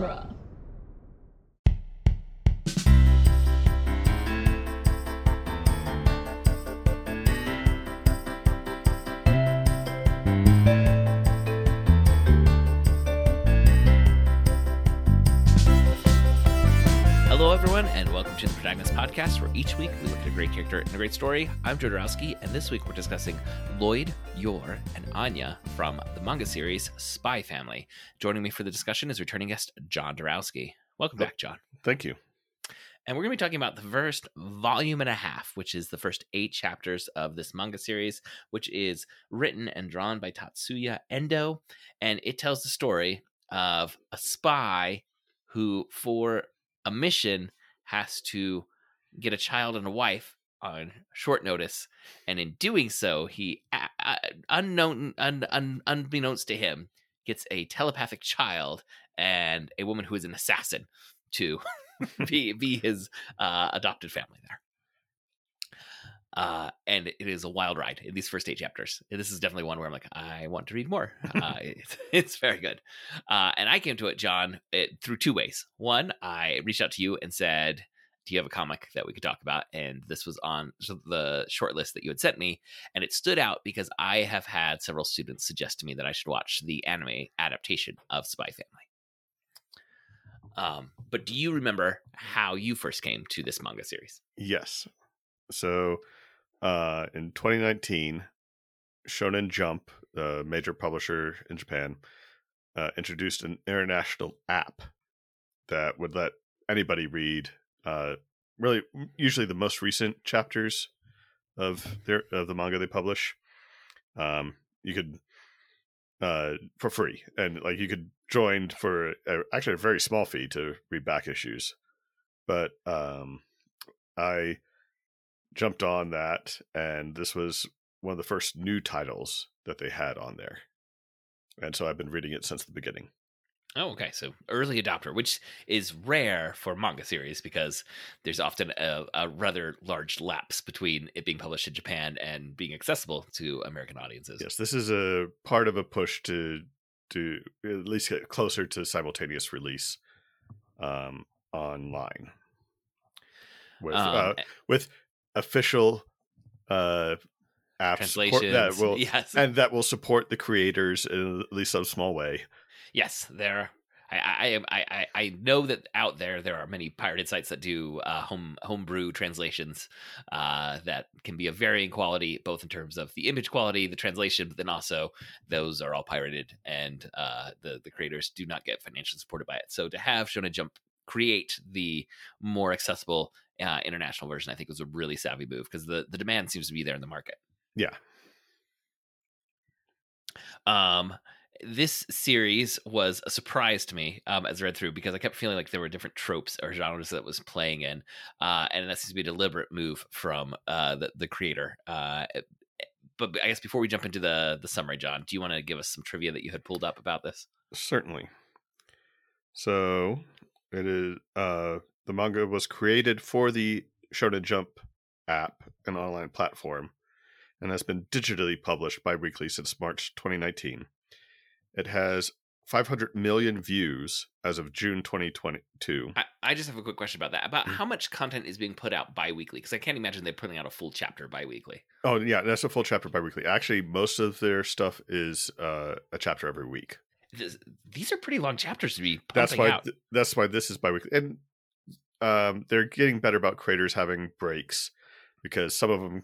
genre. To the Protagonist Podcast, where each week we look at a great character and a great story. I'm Joe Darowski, and this week we're discussing Loid, Yor, and Anya from the manga series Spy Family. Joining me for the discussion is returning guest John Darowski. Welcome back, John. Thank you. And we're going to be talking about the first volume and a half, which is the first eight chapters of this manga series, which is written and drawn by Tatsuya Endo. And it tells the story of a spy who, for a mission, has to get a child and a wife on short notice. And in doing so, he, uh, unknown, un, un, unbeknownst to him, gets a telepathic child and a woman who is an assassin to be be his uh, adopted family there. Uh, and it is a wild ride in these first eight chapters. This is definitely one where I'm like, I want to read more. Uh, it's, it's very good. Uh, and I came to it, John, it, through two ways. One, I reached out to you and said, Do you have a comic that we could talk about? And this was on the short list that you had sent me. And it stood out because I have had several students suggest to me that I should watch the anime adaptation of Spy Family. Um, but do you remember how you first came to this manga series? Yes. So, uh, in 2019, Shonen Jump, the major publisher in Japan, uh, introduced an international app that would let anybody read, uh, really, usually the most recent chapters of their of the manga they publish. Um, you could uh for free and like you could join for a, actually a very small fee to read back issues but um i jumped on that and this was one of the first new titles that they had on there and so i've been reading it since the beginning Oh, okay. So early adopter, which is rare for manga series because there's often a, a, rather large lapse between it being published in Japan and being accessible to American audiences. yes this is a part of a push to to at least get closer to simultaneous release um online with Um, uh, with official uh apps support- that will yes. and that will support the creators in at least some small way. yes. There. I, I am. I, I I know that out there there are many pirated sites that do uh, home homebrew translations uh, that can be of varying quality, both in terms of the image quality, the translation, but then also those are all pirated, and uh, the the creators do not get financially supported by it. So to have Shonen Jump create the more accessible uh, international version, I think was a really savvy move because the the demand seems to be there in the market. Yeah. Um, this series was a surprise to me um, as I read through because I kept feeling like there were different tropes or genres that it was playing in, uh, and that seems to be a deliberate move from uh, the the creator. Uh, but I guess before we jump into the the summary, John, do you want to give us some trivia that you had pulled up about this? Certainly. So it is uh the manga was created for the Shonen Jump app, an online platform, and has been digitally published bi-weekly since March 2019. It has 500 million views as of June 2022. I, I just have a quick question about that. About Mm. how much content is being put out bi-weekly? Because I can't imagine they're putting out a full chapter bi-weekly. Oh yeah, that's a full chapter bi-weekly. Actually, most of their stuff is uh, a chapter every week. This, these are pretty long chapters to be that's why out. th- that's why this is bi-weekly and um they're getting better about creators having breaks because some of them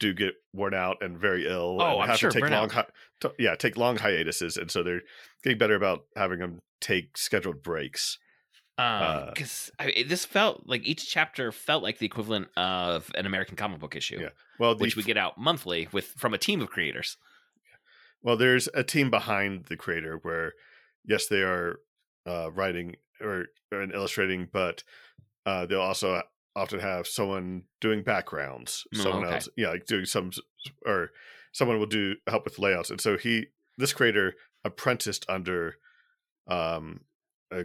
do get worn out and very ill Oh, and I'm have sure, to take long hi- to, yeah take long hiatuses and so they're getting better about having them take scheduled breaks Uh, because this felt like each chapter felt like the equivalent of an American comic book issue, Yeah. well which we get out monthly with from a team of creators. Well there's a team behind the creator where yes they are uh writing or, or illustrating but uh they'll also often have someone doing backgrounds Oh, someone okay. else yeah like doing some or someone will do help with layouts and so he this creator apprenticed under um a,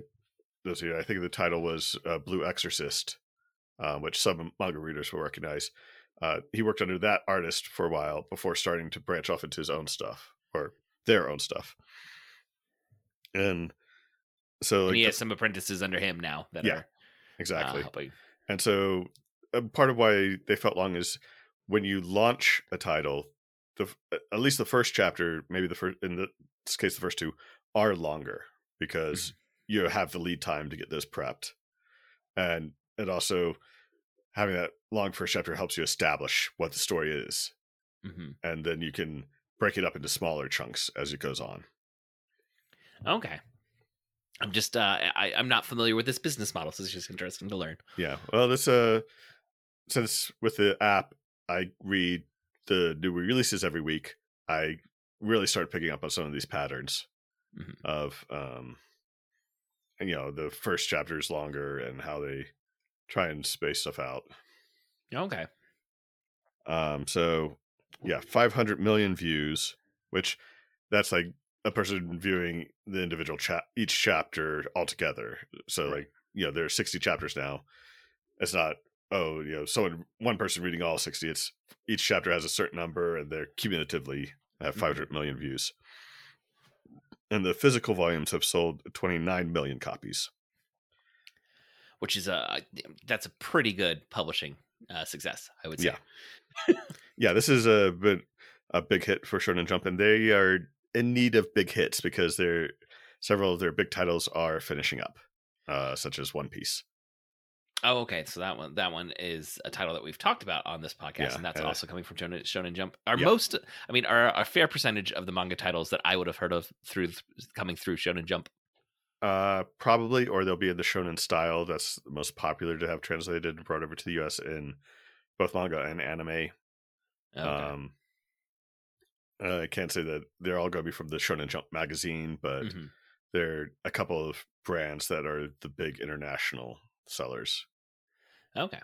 let's see, i think the title was uh, blue exorcist uh, which some manga readers will recognize uh, he worked under that artist for a while before starting to branch off into his own stuff or their own stuff. And so and like he the- has some apprentices under him now that Yeah, are uh, exactly. helping. And so uh, part of why they felt long is when you launch a title, the at least the first chapter, maybe the first in the- this case the first two are longer because you have the lead time to get this prepped, and it also having that long first chapter helps you establish what the story is, hmm and then you can break it up into smaller chunks as it goes on. Okay. I'm just uh I, I'm not familiar with this business model, so it's just interesting to learn. Yeah. Well, this uh, since with the app, I read the new releases every week. I really started picking up on some of these patterns Mhm. of um, and, you know, the first chapter is longer and how they try and space stuff out. Okay. Um, so yeah, 500 million views, which that's like a person viewing the individual chat each chapter altogether. So Right. like, you know, there are 60 chapters now. It's not oh, you know, someone one person reading all 60. It's each chapter has a certain number and they're cumulatively have Mhm. 500 million views. And the physical volumes have sold 29 million copies. Which is a that's a pretty good publishing uh, success, I would say. Yeah. Yeah, this is a bit a big hit for Shonen Jump, and they are in need of big hits because they're several of their big titles are finishing up, uh, such as One Piece. Oh, okay. So that one that one is a title that we've talked about on this podcast, Yeah, and that's uh, also coming from Shonen, Shonen Jump. Are yeah. most, I mean, are a fair percentage of the manga titles that I would have heard of through coming through Shonen Jump. Uh, probably, or they'll be in the shonen style. That's the most popular to have translated and brought over to the U.S. in both manga and anime. Okay. Um, uh, I can't say that they're all going to be from the Shonen Jump magazine, but Mhm. there are a couple of brands that are the big international sellers. Okay.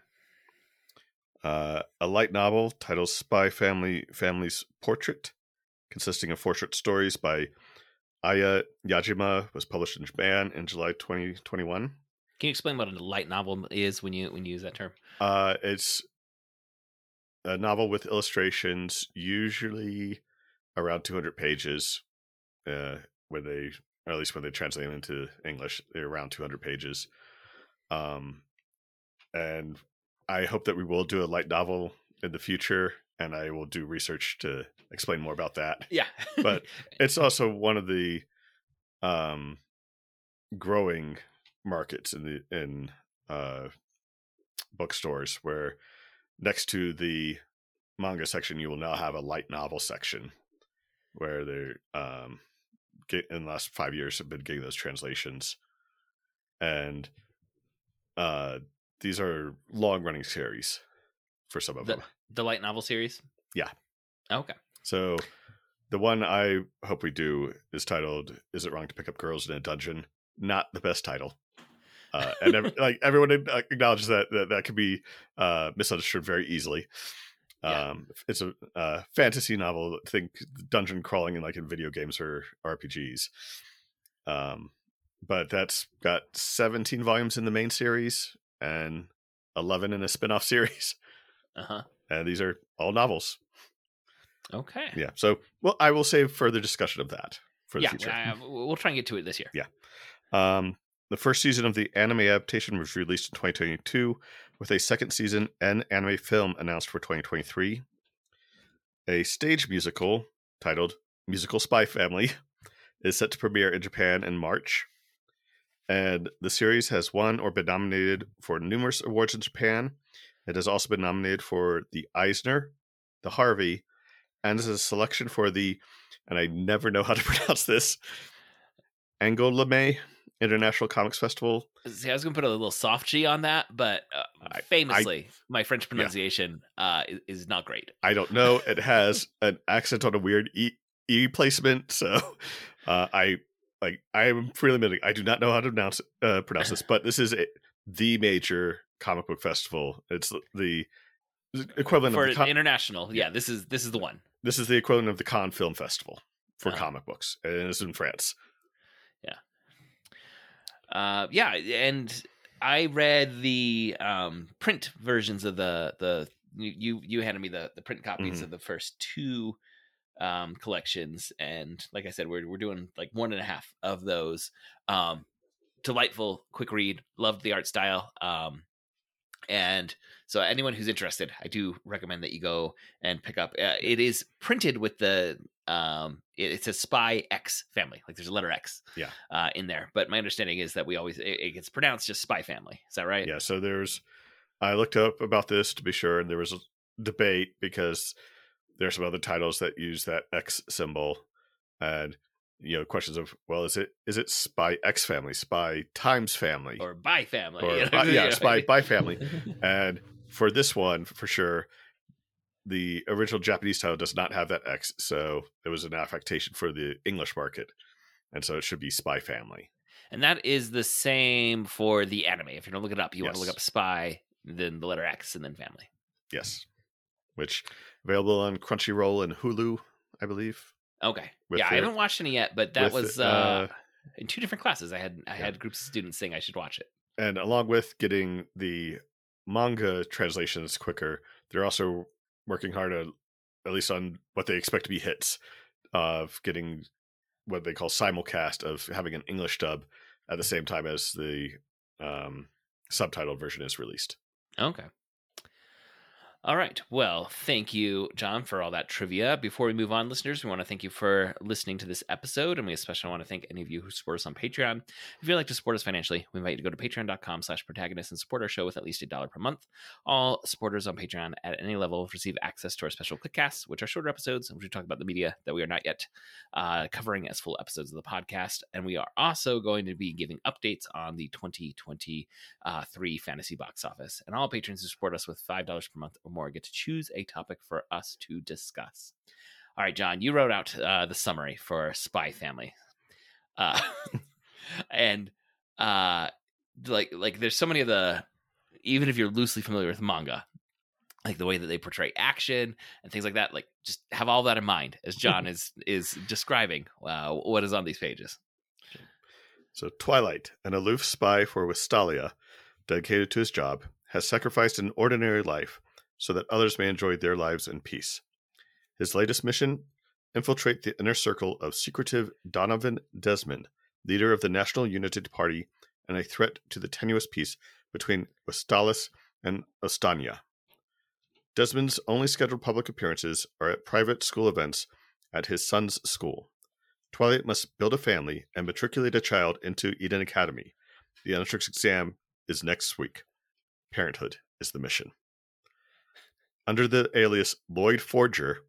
Uh, a light novel titled "Spy Family Family's Portrait," consisting of four short stories by Aya Yajima, was published in Japan in July 2021. Can you explain what a light novel is when you when you use that term? Uh, it's a novel with illustrations, usually around 200 pages. Uh, when they, or at least when they translate them into English, they're around 200 pages. Um, and I hope that we will do a light novel in the future, and I will do research to explain more about that. Yeah. But it's also one of the um, growing markets in the in uh, bookstores where next to the manga section you will now have a light novel section where they're um get in the last five years have been getting those translations and uh these are long running series for some of the, them the light novel series. Yeah. Okay. so the one i hope we do is titled is it wrong to pick up girls in a dungeon not the best title uh, and ev- like everyone acknowledges that that, that could be uh, misunderstood very easily. Yeah. Um, it's a uh, fantasy novel. Think dungeon crawling in like in video games or RPGs. Um, but that's got 17 volumes in the main series and 11 in a spin-off series, Uh huh. and these are all novels. Okay. Yeah. So, well, I will save further discussion of that for the Yeah. future. uh, we'll try and get to it this year. Yeah. Um, the first season of the anime adaptation was released in 2022, with a second season and anime film announced for 2023. A stage musical titled Musical Spy Family is set to premiere in Japan in March. And the series has won or been nominated for numerous awards in Japan. It has also been nominated for the Eisner, the Harvey, and is a selection for the, and I never know how to pronounce this, Angoulême International Comics Festival. See, I was gonna put a little soft G on that, but uh, I- famously, my French pronunciation uh, is, not great. I don't know. It has an accent on a weird e, e placement, so uh, I like I am freely admitting I do not know how to pronounce uh, pronounce this, but this is a, the major comic book festival. It's the, the equivalent For of the con- international, yeah, this is this is the one. this is the equivalent of the Cannes Film Festival for Uh-huh. comic books, and it's in France. Uh, yeah, and I read the um, print versions of the the you you handed me the the print copies Mhm. of the first two um, collections, and like I said, we're we're doing like one and a half of those. Um, delightful, quick read. Loved the art style. Um, and so anyone who's interested, I do recommend that you go and pick up. Uh, it is printed with the um, it, it, says Spy X Family, like there's a letter X, yeah, uh, in there. But my understanding is that we always it, it gets pronounced just Spy Family. Is that right? Yeah. So there's I looked up about this to be sure, and there was a debate because there's some other titles that use that X symbol, and you know questions of well is it is it spy x family spy times family or by family or, uh, yeah spy by family and for this one for sure the original japanese title does not have that x so it was an affectation for the english market and so it should be spy family and that is the same for the anime if you're gonna look it up you yes. want to look up spy then the letter x and then family yes which available on crunchyroll and hulu i believe Okay. Yeah, I haven't watched any yet, but that was uh, uh, in two different classes. I had I yeah. had groups of students saying I should watch it. And along with getting the manga translations quicker, they're also working hard at at least on what they expect to be hits of getting what they call simulcast of having an English dub at the same time as the um, subtitled version is released. Okay. All right. Well, thank you, John, for all that trivia. Before we move on, listeners, we want to thank you for listening to this episode, and we especially want to thank any of you who support us on Patreon. If you'd like to support us financially, we invite you to go to patreon.com slash protagonist and support our show with at least a dollar per month. All supporters on Patreon at any level receive access to our special clipcasts, which are shorter episodes in which we talk about the media that we are not yet uh, covering as full episodes of the podcast. And we are also going to be giving updates on the 2023 uh, fantasy box office. And all patrons who support us with $5 per month more get to choose a topic for us to discuss. All right, John, you wrote out uh, the summary for Spy Family, uh, and uh, like like there's so many of the even if you're loosely familiar with manga, like the way that they portray action and things like that, like just have all that in mind as John is is describing uh, what is on these pages. So Twilight, an aloof spy for Westalis, dedicated to his job, has sacrificed an ordinary life so that others may enjoy their lives in peace. His latest mission infiltrate the inner circle of secretive Donovan Desmond, leader of the National United Party and a threat to the tenuous peace between Westalis and Ostania. Desmond's only scheduled public appearances are at private school events at his son's school. Twilight must build a family and matriculate a child into Eden Academy. The entrance exam is next week. Parenthood is the mission. Under the alias Loid Forger,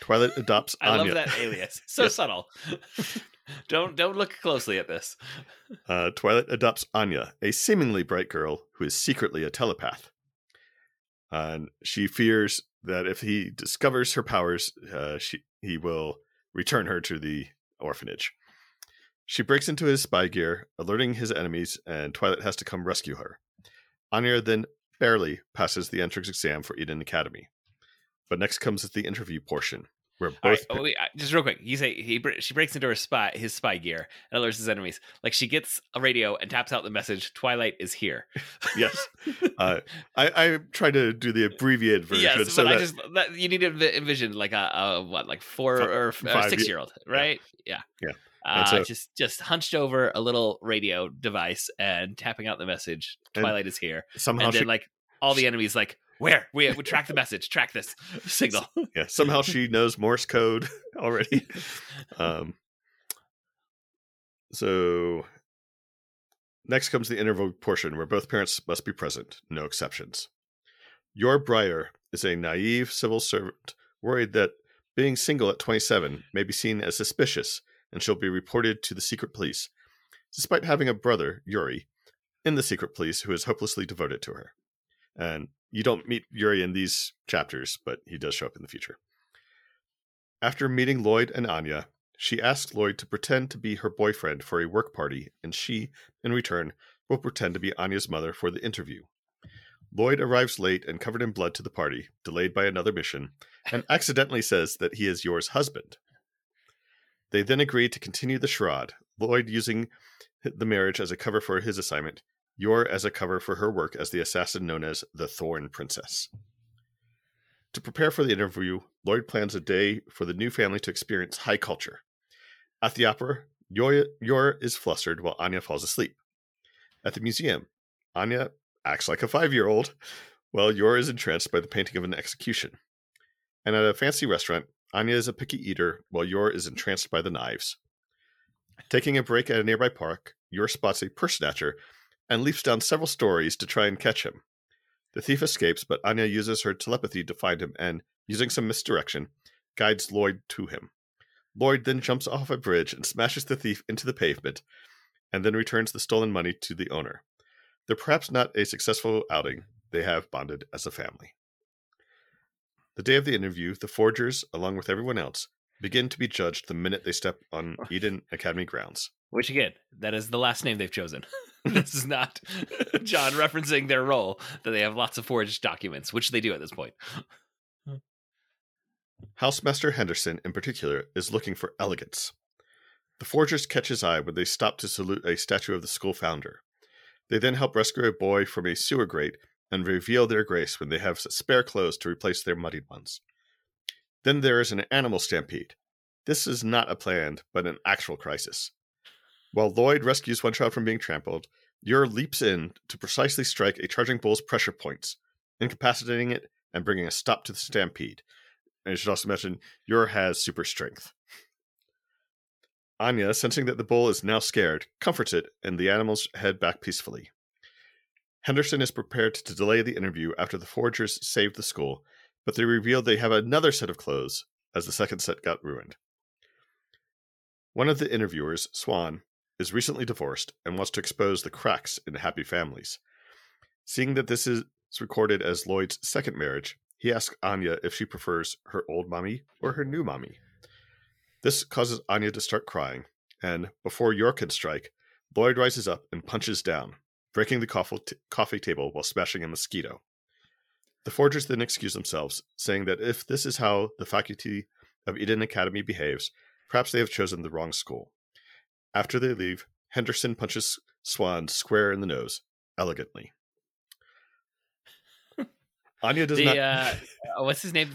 Twilight adopts Anya. I Anya. love that alias. So subtle. don't don't look closely at this. Uh, Twilight adopts Anya, a seemingly bright girl who is secretly a telepath. And she fears that if he discovers her powers, uh, she he will return her to the orphanage. She breaks into his spy gear, alerting his enemies, and Twilight has to come rescue her. Anya then barely passes the entrance exam for Eden Academy. But next comes the interview portion, where both. Right, oh, wait, just real quick, you say he she breaks into her spy his spy gear and alerts his enemies. Like she gets a radio and taps out the message: "Twilight is here." yes, uh, I I try to do the abbreviated version. Yes, so but that, I just that, you need to envision like a, a what like four five, or, or six year old, right? Yeah, yeah. Uh, so, just just hunched over a little radio device and tapping out the message. Twilight is here. Somehow, and she, like all the enemies like where we we track the message, track this signal. yeah, somehow she knows Morse code already. um, so next comes the interview portion where both parents must be present, no exceptions. Yor Briar is a naive civil servant worried that being single at 27 may be seen as suspicious and she'll be reported to the secret police, despite having a brother, Yuri, in the secret police who is hopelessly devoted to her. And you don't meet Yuri in these chapters, but he does show up in the future. After meeting Loid and Anya, she asks Loid to pretend to be her boyfriend for a work party, and she, in return, will pretend to be Anya's mother for the interview. Loid arrives late and covered in blood to the party, delayed by another mission, and accidentally says that he is Yor's husband. They then agree to continue the charade, Loid using the marriage as a cover for his assignment, Yor as a cover for her work as the assassin known as the Thorn Princess. To prepare for the interview, Loid plans a day for the new family to experience high culture. At the opera, Yor, Yor is flustered while Anya falls asleep. At the museum, Anya acts like a five year old, while Yor is entranced by the painting of an execution. And at a fancy restaurant, Anya is a picky eater, while Yor is entranced by the knives. Taking a break at a nearby park, Yor spots a purse snatcher and leaps down several stories to try and catch him. The thief escapes, but Anya uses her telepathy to find him and, using some misdirection, guides Loid to him. Loid then jumps off a bridge and smashes the thief into the pavement, and then returns the stolen money to the owner. They're perhaps not a successful outing. They have bonded as a family. The day of the interview, the forgers, along with everyone else, begin to be judged the minute they step on Eden Academy grounds. Which again, that is the last name they've chosen. this is not John referencing their role that they have lots of forged documents, which they do at this point. Housemaster Henderson, in particular, is looking for elegance. The forgers catch his eye when they stop to salute a statue of the school founder. They then help rescue a boy from a sewer grate and reveal their grace when they have spare clothes to replace their muddied ones. Then there is an animal stampede. This is not a planned, but an actual crisis. While Loid rescues one child from being trampled, Yor leaps in to precisely strike a charging bull's pressure points, incapacitating it and bringing a stop to the stampede. And I should also mention, Yor has super strength. Anya, sensing that the bull is now scared, comforts it, and the animals head back peacefully. Henderson is prepared to delay the interview after the forgers save the school, but they reveal they have another set of clothes, as the second set got ruined. One of the interviewers, Swan, is recently divorced and wants to expose the cracks in happy families. Seeing that this is recorded as Loid's second marriage, he asks Anya if she prefers her old mommy or her new mommy. This causes Anya to start crying, and before Yor can strike, Loid rises up and punches down, breaking the coffee, t- coffee table while smashing a mosquito. The forgers then excuse themselves, saying that if this is how the faculty of Eden Academy behaves, perhaps they have chosen the wrong school. After they leave, Henderson punches Swan square in the nose, elegantly. Anya does The, not. uh, uh, what's his name?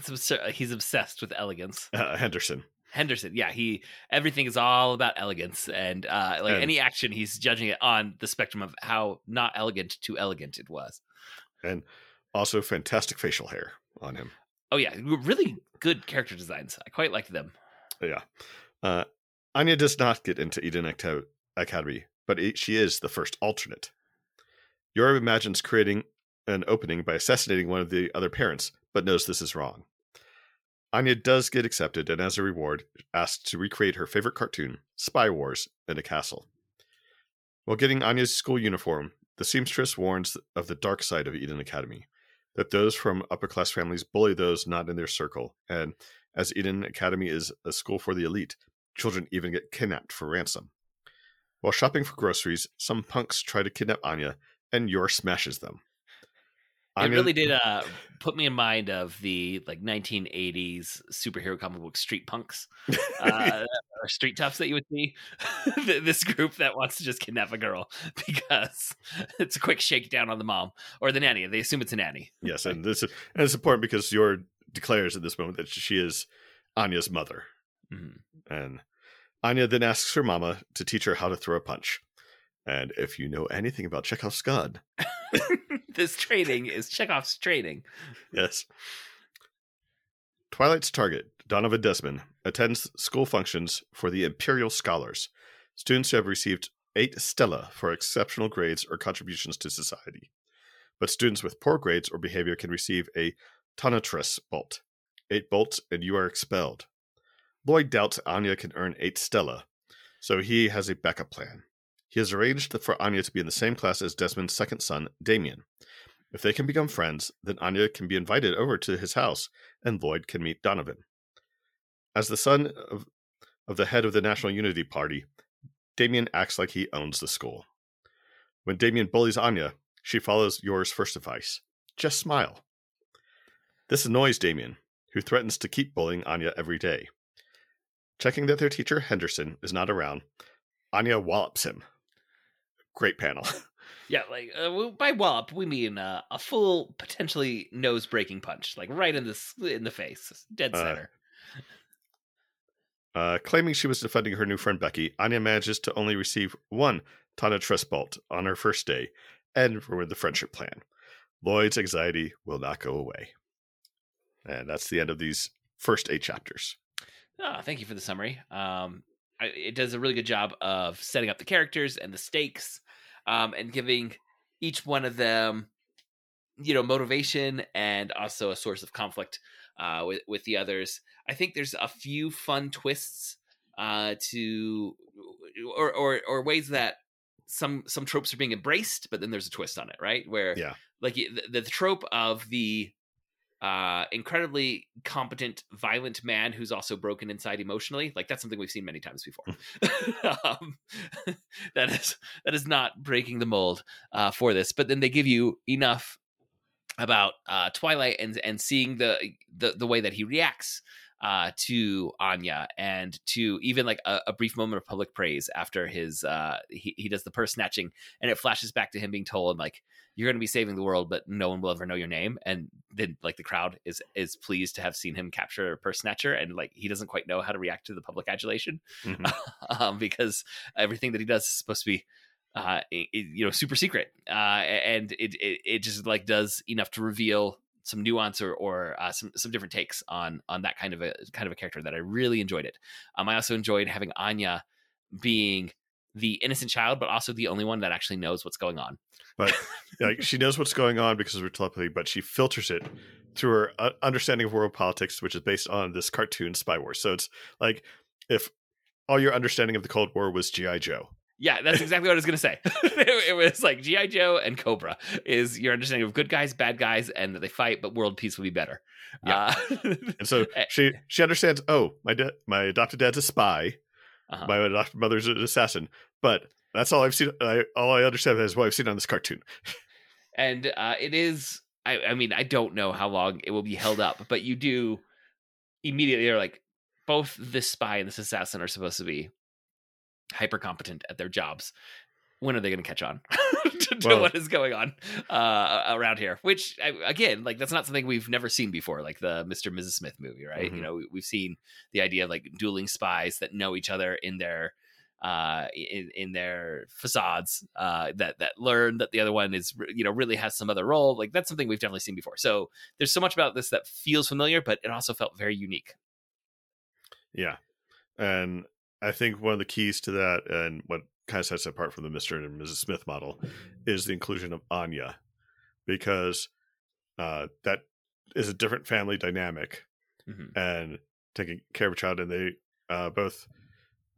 He's obsessed with elegance. Uh, Henderson. Henderson, yeah, he everything is all about elegance, and uh, like And- any action, he's judging it on the spectrum of how not elegant to elegant it was. And also fantastic facial hair on him. Oh yeah, really good character designs. I quite liked them. Yeah. Uh, Anya does not get into Eden Academy, but it, she is the first alternate. Yorub imagines creating an opening by assassinating one of the other parents, but knows this is wrong. Anya does get accepted, and as a reward, asked to recreate her favorite cartoon, Spy Wars, in a castle. While getting Anya's school uniform, the seamstress warns of the dark side of Eden Academy, that those from upper class families bully those not in their circle, and as Eden Academy is a school for the elite, children even get kidnapped for ransom. While shopping for groceries, some punks try to kidnap Anya, and Yor smashes them. It Anya- really did uh, put me in mind of the like 1980s superhero comic book street punks uh, or street toughs that you would see. This group that wants to just kidnap a girl because it's a quick shakedown on the mom or the nanny. They assume it's a nanny. Yes, and this and it's important because Yor declares at this moment that she is Anya's mother, Mhm. and Anya then asks her mama to teach her how to throw a punch. And if you know anything about Chekhov's gun, this training is Chekhov's training. yes. Twilight's target, Donovan Desmond, attends school functions for the Imperial Scholars, students who have received eight stella for exceptional grades or contributions to society. But students with poor grades or behavior can receive a Tonitrus bolt. Eight bolts, and you are expelled. Loid doubts Anya can earn eight stella, so he has a backup plan. He has arranged for Anya to be in the same class as Desmond's second son, Damian. If they can become friends, then Anya can be invited over to his house and Loid can meet Donovan. As the son of, of the head of the National Unity Party, Damian acts like he owns the school. When Damian bullies Anya, she follows Yor's first advice just smile. This annoys Damian, who threatens to keep bullying Anya every day. Checking that their teacher, Henderson, is not around, Anya wallops him. Great panel. Yeah, like uh, by wallop we mean uh, a full, potentially nose-breaking punch, like right in the in the face, dead Uh, center. Uh, claiming she was defending her new friend Becky, Anya manages to only receive one Tonitrus bolt on her first day and ruin the friendship plan. Loid's anxiety will not go away. And that's the end of these first eight chapters. Oh, thank you for the summary. Um, I, it does a really good job of setting up the characters and the stakes, um, and giving each one of them, you know, motivation and also a source of conflict uh, with with the others. I think there's a few fun twists uh, to, or, or or ways that some some tropes are being embraced, but then there's a twist on it, right? Where Yeah. like the, the trope of the uh incredibly competent violent man who's also broken inside emotionally like that's something we've seen many times before. Um, that is that is not breaking the mold uh for this but then they give you enough about uh twilight and and seeing the the, the way that he reacts uh to anya and to even like a, a brief moment of public praise after his uh he, he does the purse snatching and it flashes back to him being told like you're going to be saving the world but no one will ever know your name and then like the crowd is is pleased to have seen him capture a purse snatcher and like he doesn't quite know how to react to the public adulation Mhm. um, because everything that he does is supposed to be uh i- i- you know super secret uh and it, it it just like does enough to reveal some nuance or or uh, some some different takes on on that kind of a kind of a character that I really enjoyed it. Um, I also enjoyed having Anya being the innocent child, but also the only one that actually knows what's going on. But like she knows what's going on because of her telepathy, but she filters it through her uh, understanding of world politics, which is based on this cartoon Spy war. So it's like if all your understanding of the Cold War was GI Joe. Yeah, that's exactly what I was gonna say. it, it was like GI Joe and Cobra is your understanding of good guys, bad guys, and that they fight, but world peace would be better. Yeah. Uh, And so Eh. she she understands. Oh, my da- my adopted dad's a spy. uh-huh. My adopted mother's an assassin. But that's all I've seen. I, all I understand is what I've seen on this cartoon. and uh, it is I, I mean i don't know how long it will be held up but you do immediately are like both this spy and this assassin are supposed to be hyper competent at their jobs when are they going to catch on to, to Well- what is going on uh, around here? Which again like that's not something we've never seen before like the mr and mrs smith movie right? Mhm. you know we, we've seen the idea of like dueling spies that know each other in their uh in, in their facades uh that that learn that the other one is you know really has some other role like that's something we've definitely seen before. So there's so much about this that feels familiar but it also felt very unique. Yeah, and I think one of the keys to that, and what kind of sets it apart from the Mister and Mrs. Smith model, is the inclusion of Anya, because uh, that is a different family dynamic, Mhm. and taking care of a child, and they uh, both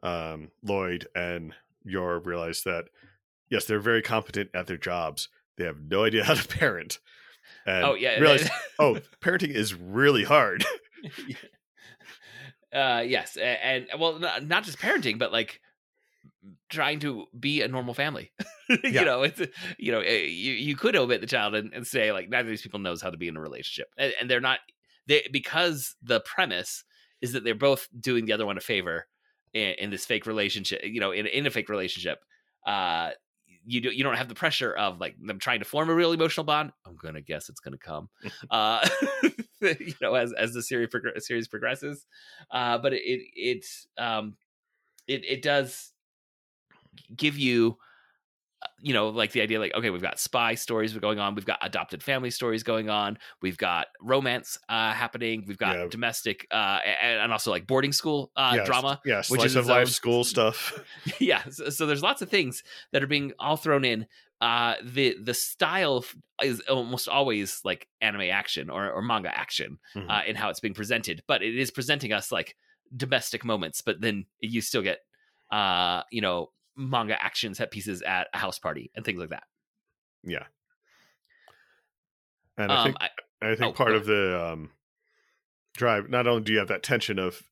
um, Loid and Yor realize that yes, they're very competent at their jobs. They have no idea how to parent. And oh yeah realize oh, parenting is really hard. uh yes a- and, well not, not just parenting but like trying to be a normal family you Yeah. know it's you know eh, you, you could omit the child and, and say like neither of these people knows how to be in a relationship and, and they're not they because the premise is that they're both doing the other one a favor in, in this fake relationship you know in, in a fake relationship uh you do, you don't have the pressure of like them trying to form a real emotional bond. I'm gonna guess it's gonna come, uh, you know, as as the series progr- series progresses. Uh, but it it um, it it does give you uh, you know like the idea like okay we've got spy stories going on we've got adopted family stories going on we've got romance uh happening we've got Yeah. domestic uh and, and also like boarding school uh Yes, drama yeah, which slice is of life, own- school stuff. yeah so, so there's lots of things that are being all thrown in uh the the style is almost always like anime action or, or manga action Mhm. uh in how it's being presented but it is presenting us like domestic moments but then you still get uh you know manga action set pieces at a house party and things like that Yeah. And I um think I, I think oh, part of the um, drive. Not only do you have that tension of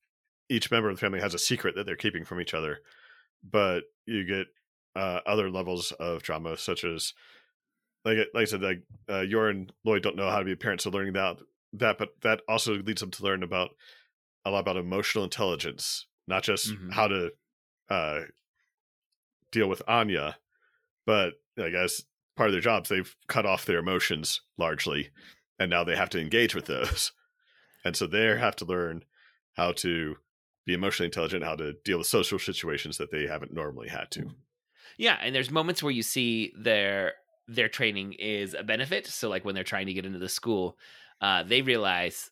each member of the family has a secret that they're keeping from each other, but you get uh, other levels of drama, such as like like I said, like uh, Yor and Loid don't know how to be a parent, so learning that that, but that also leads them to learn about a lot about emotional intelligence, not just Mhm. how to uh, deal with Anya, but I guess part of their jobs they've cut off their emotions largely, and now they have to engage with those, and so they have to learn how to be emotionally intelligent, how to deal with social situations that they haven't normally had to. Yeah, and there's moments where you see their their training is a benefit. So like when they're trying to get into the school, uh, they realize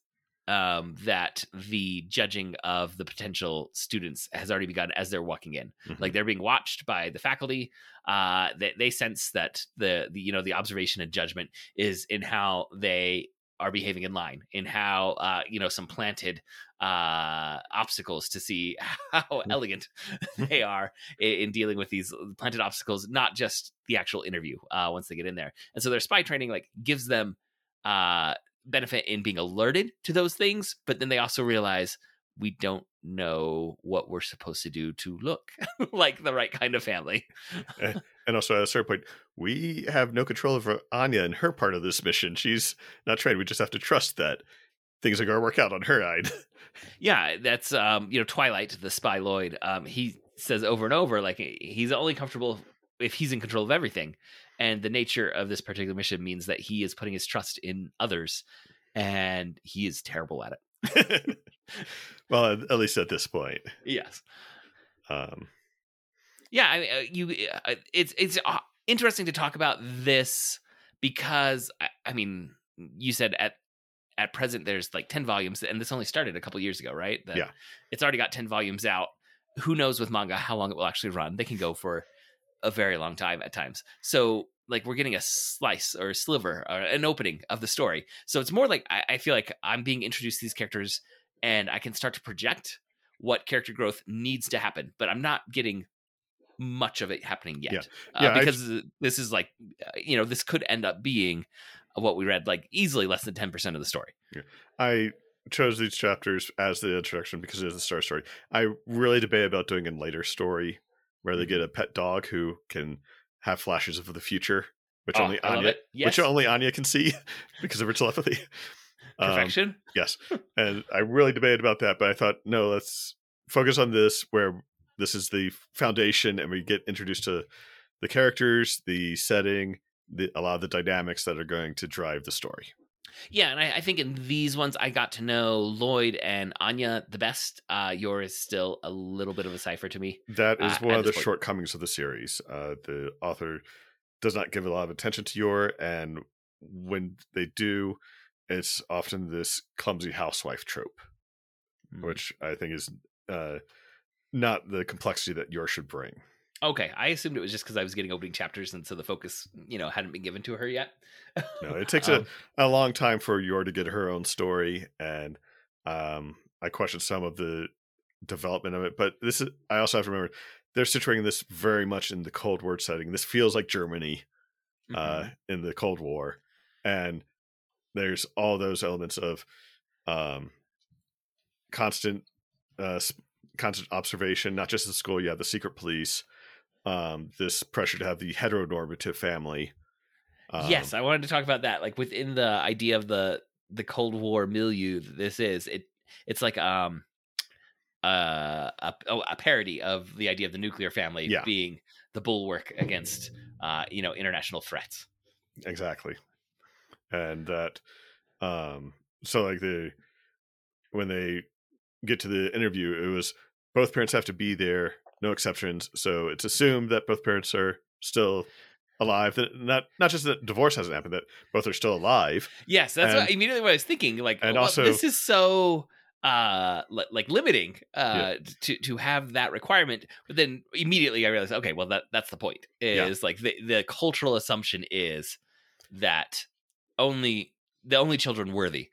um, that the judging of the potential students has already begun as they're walking in. Mhm. Like they're being watched by the faculty. Uh, they, they sense that the, the you know the observation and judgment is in how they are behaving in line, in how uh, you know some planted uh, obstacles to see how elegant they are in, in dealing with these planted obstacles, not just the actual interview uh, once they get in there. And so their spy training like gives them uh, benefit in being alerted to those things, but then they also realize we don't know what we're supposed to do to look like the right kind of family. And also at a certain point, we have no control over Anya and her part of this mission. She's not trained. We just have to trust that things are going to work out on her side. yeah, that's um, you know Twilight, the spy Loid. Um, he says over and over like he's only comfortable if he's in control of everything, and the nature of this particular mission means that he is putting his trust in others, and he is terrible at it. well, at- least at this point. Yes. Um, yeah I mean, uh, you uh, it's it's uh, interesting to talk about this because I, I mean you said at at present there's like 10 volumes and this only started a couple years ago right That Yeah. it's already got 10 volumes out who knows with manga how long it will actually run they can go for a very long time at times so like we're getting a slice or a sliver or an opening of the story so it's more like I, I feel like i'm being introduced to these characters and i can start to project what character growth needs to happen but i'm not getting much of it happening yet Yeah. Uh, Yeah, I- because this is like uh, you know this could end up being what we read like easily less than 10% of the story Yeah. I chose these chapters as the introduction because it is the star story. I really debate about doing a later story where they get a pet dog who can have flashes of the future, which Oh, only Anya. Yes. which only Anya can see because of her telepathy. Um, perfection yes, and I really debated about that, but I thought no, let's focus on this where this is the foundation, and we get introduced to the characters, the setting, the, a lot of the dynamics that are going to drive the story. yeah and I, I think in these ones i got to know loid and anya the best uh Yor's is still a little bit of a cipher to me That is uh, one at of the point. shortcomings of the series. Uh, the author does not give a lot of attention to Yor, and when they do, it's often this clumsy housewife trope, Mm. which I think is uh, not the complexity that Yor should bring. okay i assumed it was just because i was getting opening chapters and so the focus you know hadn't been given to her yet No, it takes Um, a, a long time for Yor to get her own story, and um, I question some of the development of it. But this is I also have to remember they're situating this very much in the Cold War setting. This feels like Germany. mhm. uh, in the Cold War, and there's all those elements of um, constant, uh, constant observation. Not just at school, you have the secret police. Um, this pressure to have the heteronormative family. Um, yes, I wanted to talk about that. Like within the idea of the the Cold War milieu, that this is it. It's like um, uh, a oh, a parody of the idea of the nuclear family Yeah. being the bulwark against uh, you know, international threats. exactly, and that. Um, so like the when they get to the interview, it was both parents have to be there, no exceptions. So it's assumed that both parents are still alive. That not not just that divorce hasn't happened, that both are still alive. Yes, that's And- what, immediately what I was thinking. Like, and well, also- this is so uh li- like limiting uh to to have that requirement but then immediately i realized okay well that that's the point Yeah. is like the the cultural assumption is that only the only children worthy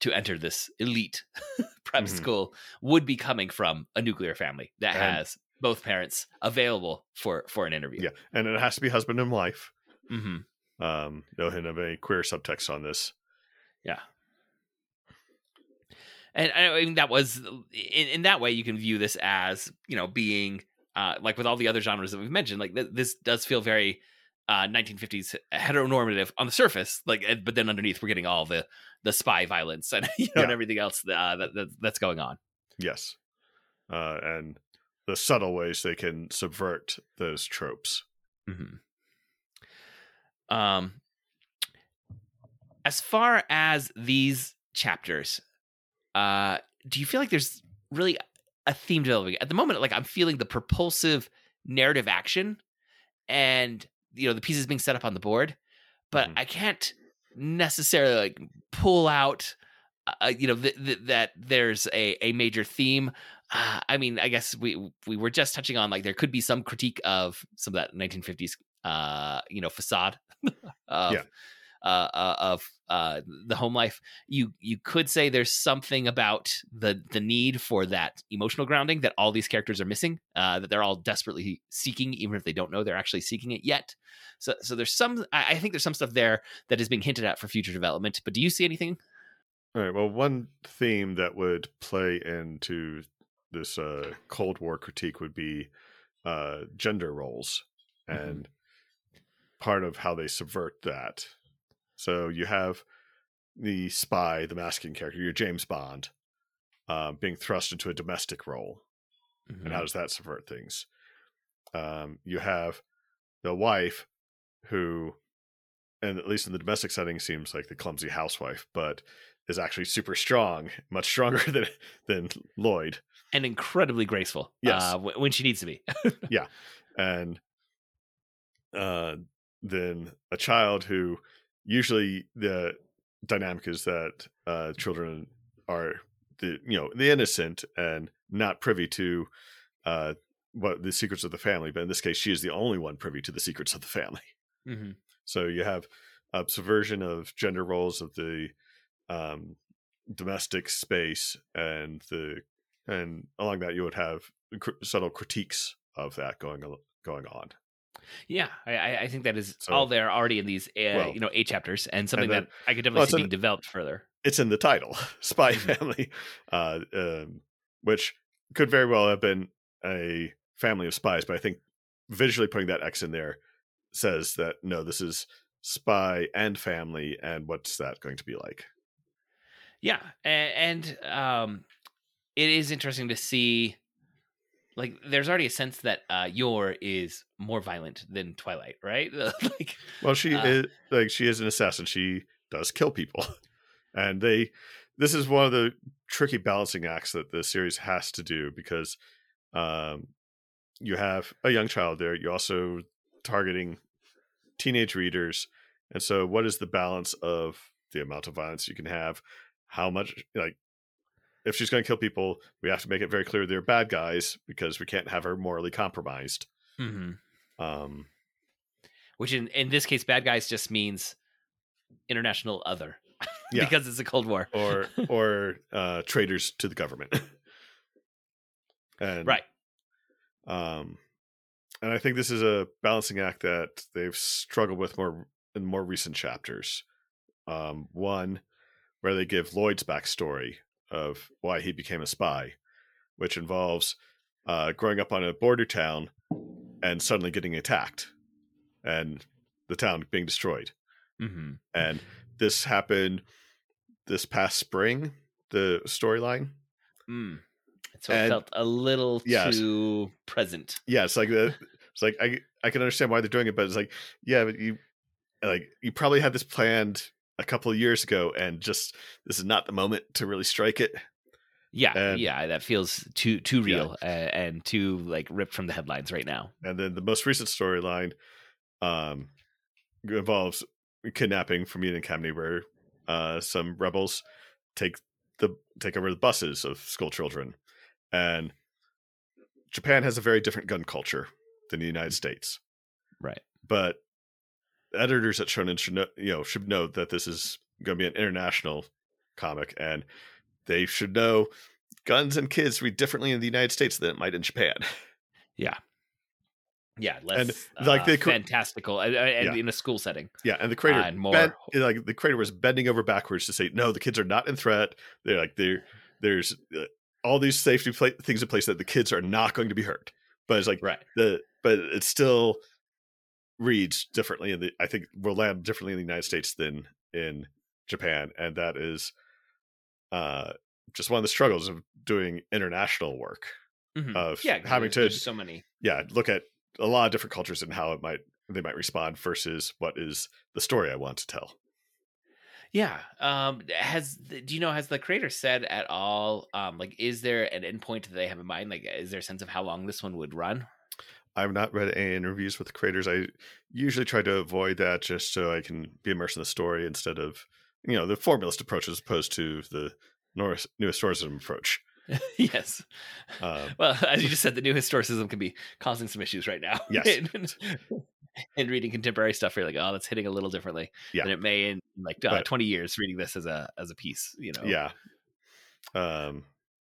to enter this elite prep Mhm. school would be coming from a nuclear family that And- has both parents available for for an interview Yeah, and it has to be husband and wife. hmm Um, no hint of any queer subtext on this. Yeah. And I mean that was in, in that way you can view this as you know being uh, like with all the other genres that we've mentioned like th- this does feel very uh, 1950s heteronormative on the surface like but then underneath we're getting all the the spy violence and you know and everything else uh, that, that that's going on. Yes, uh, and the subtle ways they can subvert those tropes. hmm Um, as far as these chapters, uh, do you feel like there's really a theme developing at the moment? Like I'm feeling the propulsive narrative action and you know the pieces being set up on the board, but Mhm. I can't necessarily like pull out uh, you know th- th- that there's a, a major theme uh, i mean i guess we we were just touching on like there could be some critique of some of that 1950s uh you know facade of Yeah. Uh, uh, of uh, the home life, you you could say there's something about the the need for that emotional grounding that all these characters are missing. Uh, that they're all desperately seeking, even if they don't know they're actually seeking it yet. So so there's some. I, I think there's some stuff there that is being hinted at for future development. But do you see anything? All right. Well, one theme that would play into this uh, Cold War critique would be uh, gender roles Mhm. and part of how they subvert that. So you have the spy, the masking character, your James Bond, uh, being thrust into a domestic role. Mm-hmm. And how does that subvert things? Um, you have the wife who, and at least in the domestic setting, seems like the clumsy housewife, but is actually super strong, much stronger than than Loid. and incredibly graceful. Yes. uh, w- when she needs to be. Yeah, and uh, then a child who usually the dynamic is that uh, children are the you know the innocent and not privy to uh, what the secrets of the family. But in this case, she is the only one privy to the secrets of the family. mm-hmm. So you have a subversion of gender roles of the um, domestic space, and the and along that you would have cr- subtle critiques of that going going on. Yeah, I- I, I think that is So- all there already in these, uh, Well, you know, eight chapters, and something then- that I could definitely well, see being developed further. It's in the title, Spy Mhm. Family, uh, um, which could very well have been a family of spies, but I think visually putting that X in there says that no, this is spy and family, and what's that going to be like? Yeah, and, and um, it is interesting to see. Like, there's already a sense that uh, Yor is more violent than Twilight, right? like, Well, she Uh, is like she is an assassin. She does kill people, and they. This is one of the tricky balancing acts that the series has to do because um, you have a young child there. You're also targeting teenage readers, and so what is the balance of the amount of violence you can have? How much like if she's going to kill people, we have to make it very clear they're bad guys because we can't have her morally compromised. mhm. Um, which in in this case, bad guys just means international other, Yeah. because it's a Cold War, or or uh, traitors to the government. and right? um, and I think this is a balancing act that they've struggled with more in more recent chapters. Um, one where they give Loid's backstory of why he became a spy, which involves uh, growing up on a border town and suddenly getting attacked, and the town being destroyed. hmm And this happened this past spring. The storyline. Mm. So it felt a little Yes. too present. yeah, it's like the it's like I I can understand why they're doing it, but it's like yeah, but you like you probably had this planned a couple of years ago, and just this is not the moment to really strike it. Yeah, And- yeah, that feels too too Yeah. real uh, and too like ripped from the headlines right now. And then the most recent storyline um involves kidnapping from Eden Academy, where uh some rebels take the take over the buses of school children, and Japan has a very different gun culture than the United States. Right. but editors at Shonen should know, you know, should know that this is going to be an international comic, and they should know guns and kids read differently in the United States than it might in Japan. Yeah, less And, like, uh, cou- fantastical uh, uh, and Yeah. in a school setting. yeah, and the creator Uh, and more- bent, like the creator was bending over backwards to say, no, the kids are not in threat. They're like they're there's uh, all these safety pla- things in place that the kids are not going to be hurt. But it's like Right. the but it still reads differently in the I think will land differently in the United States than in Japan, and that is uh just one of the struggles of doing international work. Mhm. Of yeah, having to so many. yeah look at a lot of different cultures and how it might they might respond versus what is the story I want to tell. Yeah. Um has do you know has the creator said at all um like is there an endpoint that they have in mind like is there a sense of how long this one would run? I've not read any interviews with the creators. I usually try to avoid that just so I can be immersed in the story instead of you know the formalist approach as opposed to the Norris, new historicism approach. yes. Um, Well, as you just said, the new historicism can be causing some issues right now. Yes. in, in reading contemporary stuff, you're like, oh, that's hitting a little differently Yeah. than it may in like uh, But- 20 years reading this as a as a piece. You know. yeah. Um,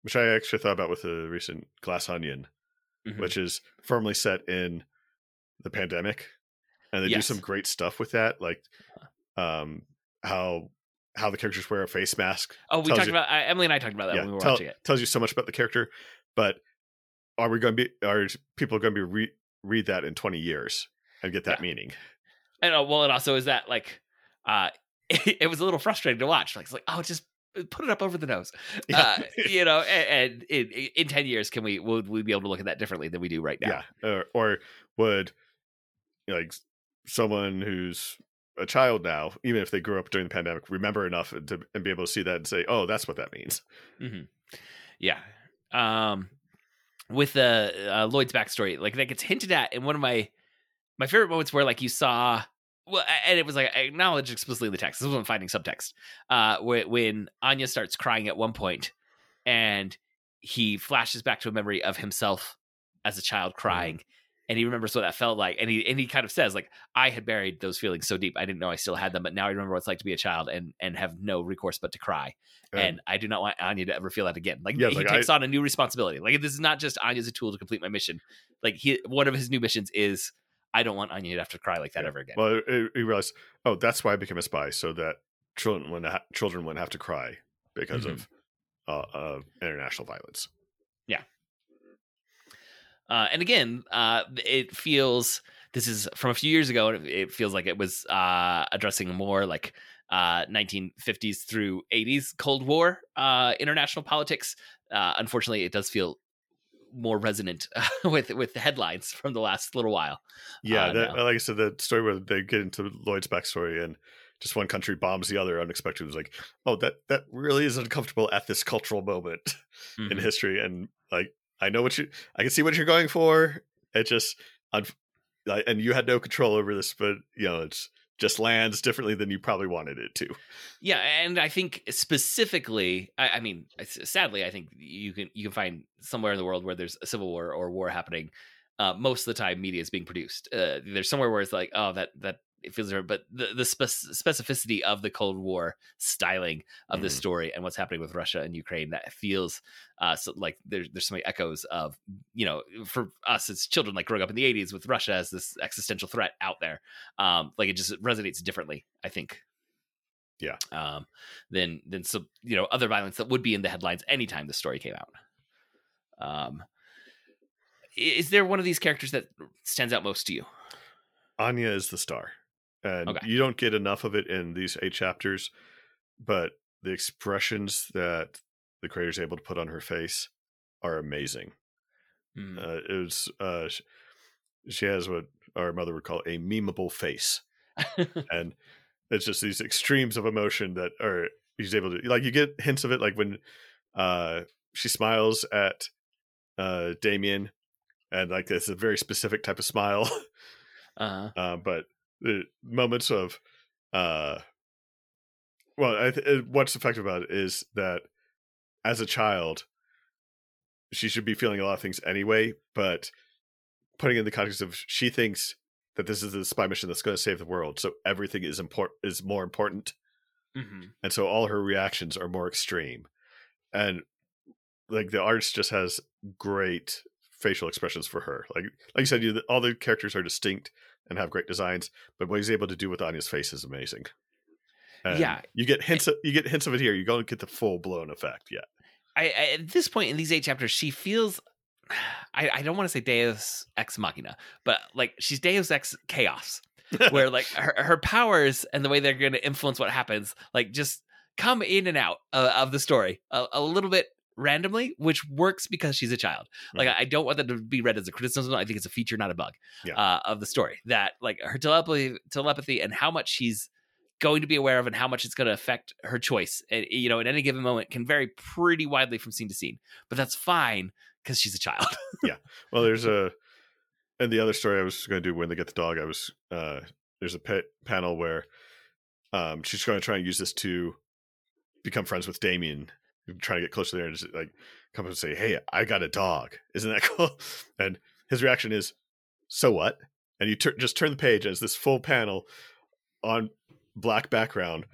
which I actually thought about with the recent Glass Onion, Mhm. which is firmly set in the pandemic, and they do some great stuff with that, like um, how how the characters wear a face mask. Oh, we talked you- about uh, Emily and I talked about that yeah, when we were tell- watching it. tells you so much about the character, but are we going to be are people going to be re- read that in twenty years and get that Yeah. meaning? And uh, well, it also is that like, uh, it, was a little frustrating to watch. Like, it's like, oh, it's just put it up over the nose. Uh, you know, and, and in, in 10 years, can we, would we be able to look at that differently than we do right now? Yeah, or, or would like someone who's a child now, even if they grew up during the pandemic, remember enough to and be able to see that and say, "Oh, that's what that means." Yeah. Um, with uh, uh, Loid's backstory, like that gets hinted at in one of my my favorite moments where like you saw. Well, and it was like I acknowledged explicitly in the text. This wasn't finding subtext. Uh, when, when Anya starts crying at one point, and he flashes back to a memory of himself as a child crying, and he remembers what that felt like, and he and he kind of says like, "I had buried those feelings so deep, I didn't know I still had them, but now I remember what it's like to be a child and and have no recourse but to cry." and I do not want Anya to ever feel that again. Like Yeah, he like, takes on a new responsibility. Like this is not just Anya's a tool to complete my mission. Like he, one of his new missions is I don't want Anya to have to cry like that Yeah. ever again. well, he realized, oh, that's why I became a spy, so that children wouldn't ha- children wouldn't have to cry because Mhm. of uh, uh, international violence. Yeah. Uh, and again, uh, it feels this is from a few years ago, and it, it feels like it was uh, addressing more like uh, 1950s through 80s Cold War uh, international politics. Uh, unfortunately, it does feel more resonant with with the headlines from the last little while. Yeah, Uh, that, like I said, the story where they get into Loid's backstory and just one country bombs the other unexpectedly was like, oh, that that really is uncomfortable at this cultural moment in Mhm. history, and like I know what you, I can see what you're going for. It just, like, and you had no control over this, but you know, it's just lands differently than you probably wanted it to. Yeah, and I think specifically, I, I mean, sadly, I think you can you can find somewhere in the world where there's a civil war or war happening. Uh, most of the time, media is being produced. Uh, there's somewhere where it's like, oh, that that it feels different, but the the spec- specificity of the Cold War styling of this Mhm. story and what's happening with Russia and Ukraine that feels uh, so like there's there's so many echoes of you know for us as children like growing up in the 80s with Russia as this existential threat out there. Um, like it just resonates differently, I think Yeah. um, than than some you know other violence that would be in the headlines anytime the story came out. Um, is there one of these characters that stands out most to you? Anya is the star, and Okay. you don't get enough of it in these eight chapters, but the expressions that the creator is able to put on her face are amazing. Hmm. Uh, it was uh, she has what our mother would call a memeable face, and it's just these extremes of emotion that are she's able to like you get hints of it like when uh she smiles at uh Damian and like it's a very specific type of smile uh, uh, but the moments of uh well I th- uh, what's effective about it is that as a child she should be feeling a lot of things anyway but putting it in the context of she thinks that this is the spy mission that's going to save the world so everything is important is more important. Mhm. and so all her reactions are more extreme. And like the artist just has great facial expressions for her. Like like you said you all the characters are distinct and have great designs but what he's able to do with anya's face is amazing And Yeah. you get hints of, you get hints of it here you don't get the full blown effect yet I, I at this point in these eight chapters, she feels. I, I don't want to say Deus ex machina, but like she's Deus ex chaos, where like her, her powers and the way they're going to influence what happens, like just come in and out uh, of the story a, a little bit randomly, which works because she's a child. Like I, I don't want that to be read as a criticism. I think it's a feature, not a bug, Yeah. uh, of the story. That like her telepathy, telepathy, and how much she's going to be aware of, and how much it's going to affect her choice. And you know, at any given moment, can vary pretty widely from scene to scene. But that's fine because she's a child. Yeah. Well there's a and the other story I was going to do when they get the dog, I was uh, there's a pet panel where um, she's going to try and use this to become friends with Damian, trying to get closer there, and just like come up and say, "Hey, I got a dog. Isn't that cool?" And his reaction is, "So what?" And you tur- just turn the page as this full panel on black background,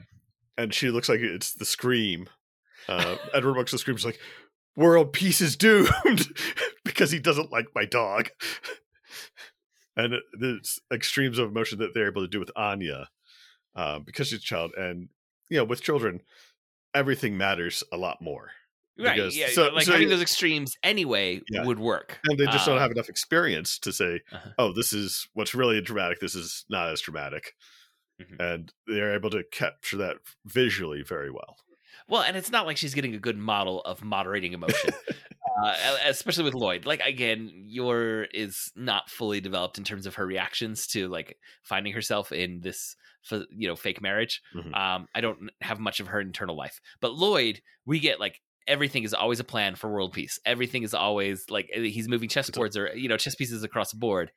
and she looks like it's the scream. Uh, Edward Brooks the screams like, "World peace is doomed," because he doesn't like my dog. and the extremes of emotion that they're able to do with Anya, uh, because she's a child, and you know, with children, everything matters a lot more. Right. Because- yeah. so- like so having those extremes anyway Yeah. would work. and they just don't Um, have enough experience to say, Uh-huh. "Oh, this is what's really dramatic. This is not as dramatic," Mhm. and they're able to capture that visually very well. Well, and it's not like she's getting a good model of moderating emotion, uh, especially with Loid. Like again, Yor is not fully developed in terms of her reactions to like finding herself in this, f- you know, fake marriage. Mhm. Um, I don't have much of her internal life, but Loid, we get like everything is always a plan for world peace. Everything is always like eh, he's moving chessboards or you know chess pieces across the board,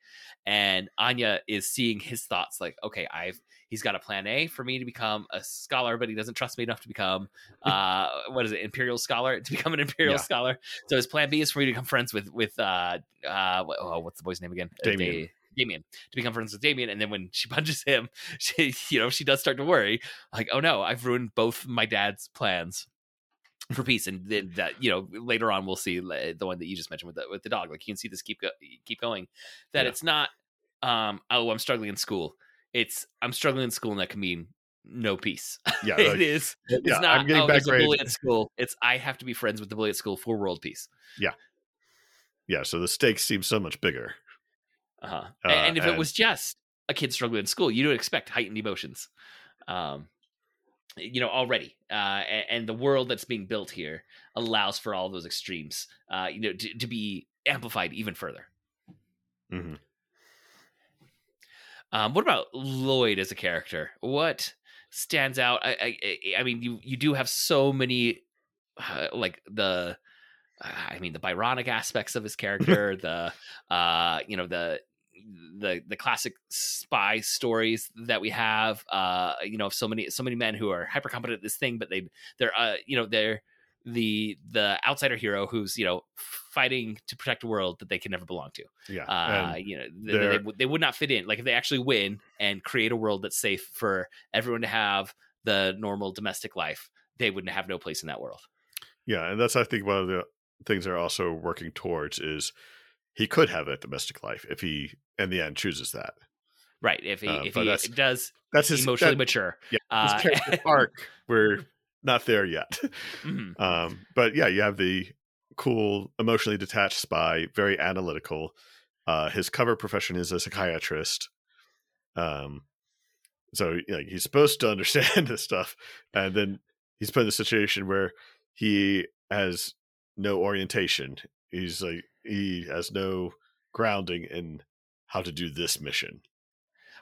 and Anya is seeing his thoughts like, okay, I've he's got a plan A for me to become a scholar, but he doesn't trust me enough to become uh what is it, imperial scholar to become an imperial Yeah. scholar. So his plan B is for me to become friends with with uh uh oh, what's the boy's name again? Uh, Damian. Da- Damian to become friends with Damian, and then when she punches him, she you know she does start to worry, like oh no, I've ruined both my dad's plans for peace, and then that you know later on we'll see uh, the one that you just mentioned with the with the dog. Like you can see this keep go- keep going, that Yeah. it's not um oh I'm struggling in school. It's I'm struggling in school, and that can mean no peace. Yeah, it like, is. It's yeah, not. I'm getting oh, back there's a bully at school. It's I have to be friends with the bully at school for world peace. Yeah, yeah, so the stakes seem so much bigger. Uh-huh. Uh, and if it was just a kid struggling in school, you don't expect heightened emotions. Um, you know, already, uh, and, and the world that's being built here allows for all those extremes, uh, you know, to, to be amplified even further. Mhm. Um, what about Loid as a character? What stands out? I, I, I- I mean, you you do have so many, uh, like the, uh, I mean, the Byronic aspects of his character, the, uh, you know, the the the classic spy stories that we have. Uh, you know, so many so many men who are hyper competent at this thing, but they they're uh, you know, they're the the outsider hero who's you know fighting to protect a world that they can never belong to Yeah, uh, you know, they, they, would- they would not fit in. Like if they actually win and create a world that's safe for everyone to have the normal domestic life, they wouldn't have no place in that world. yeah, and that's I think one of the things they're also working towards is he could have a domestic life if he in the end chooses that. Right. If he Uh, if he that's- does That's his emotionally that- mature. yeah, Uh, his character arc. We're not there yet. mhm. Um, but yeah, you have the cool, emotionally detached spy, very analytical. Uh, his cover profession is a psychiatrist. Um, so you know, he's supposed to understand this stuff, and then he's put in a situation where he has no orientation. He's like he has no grounding in how to do this mission.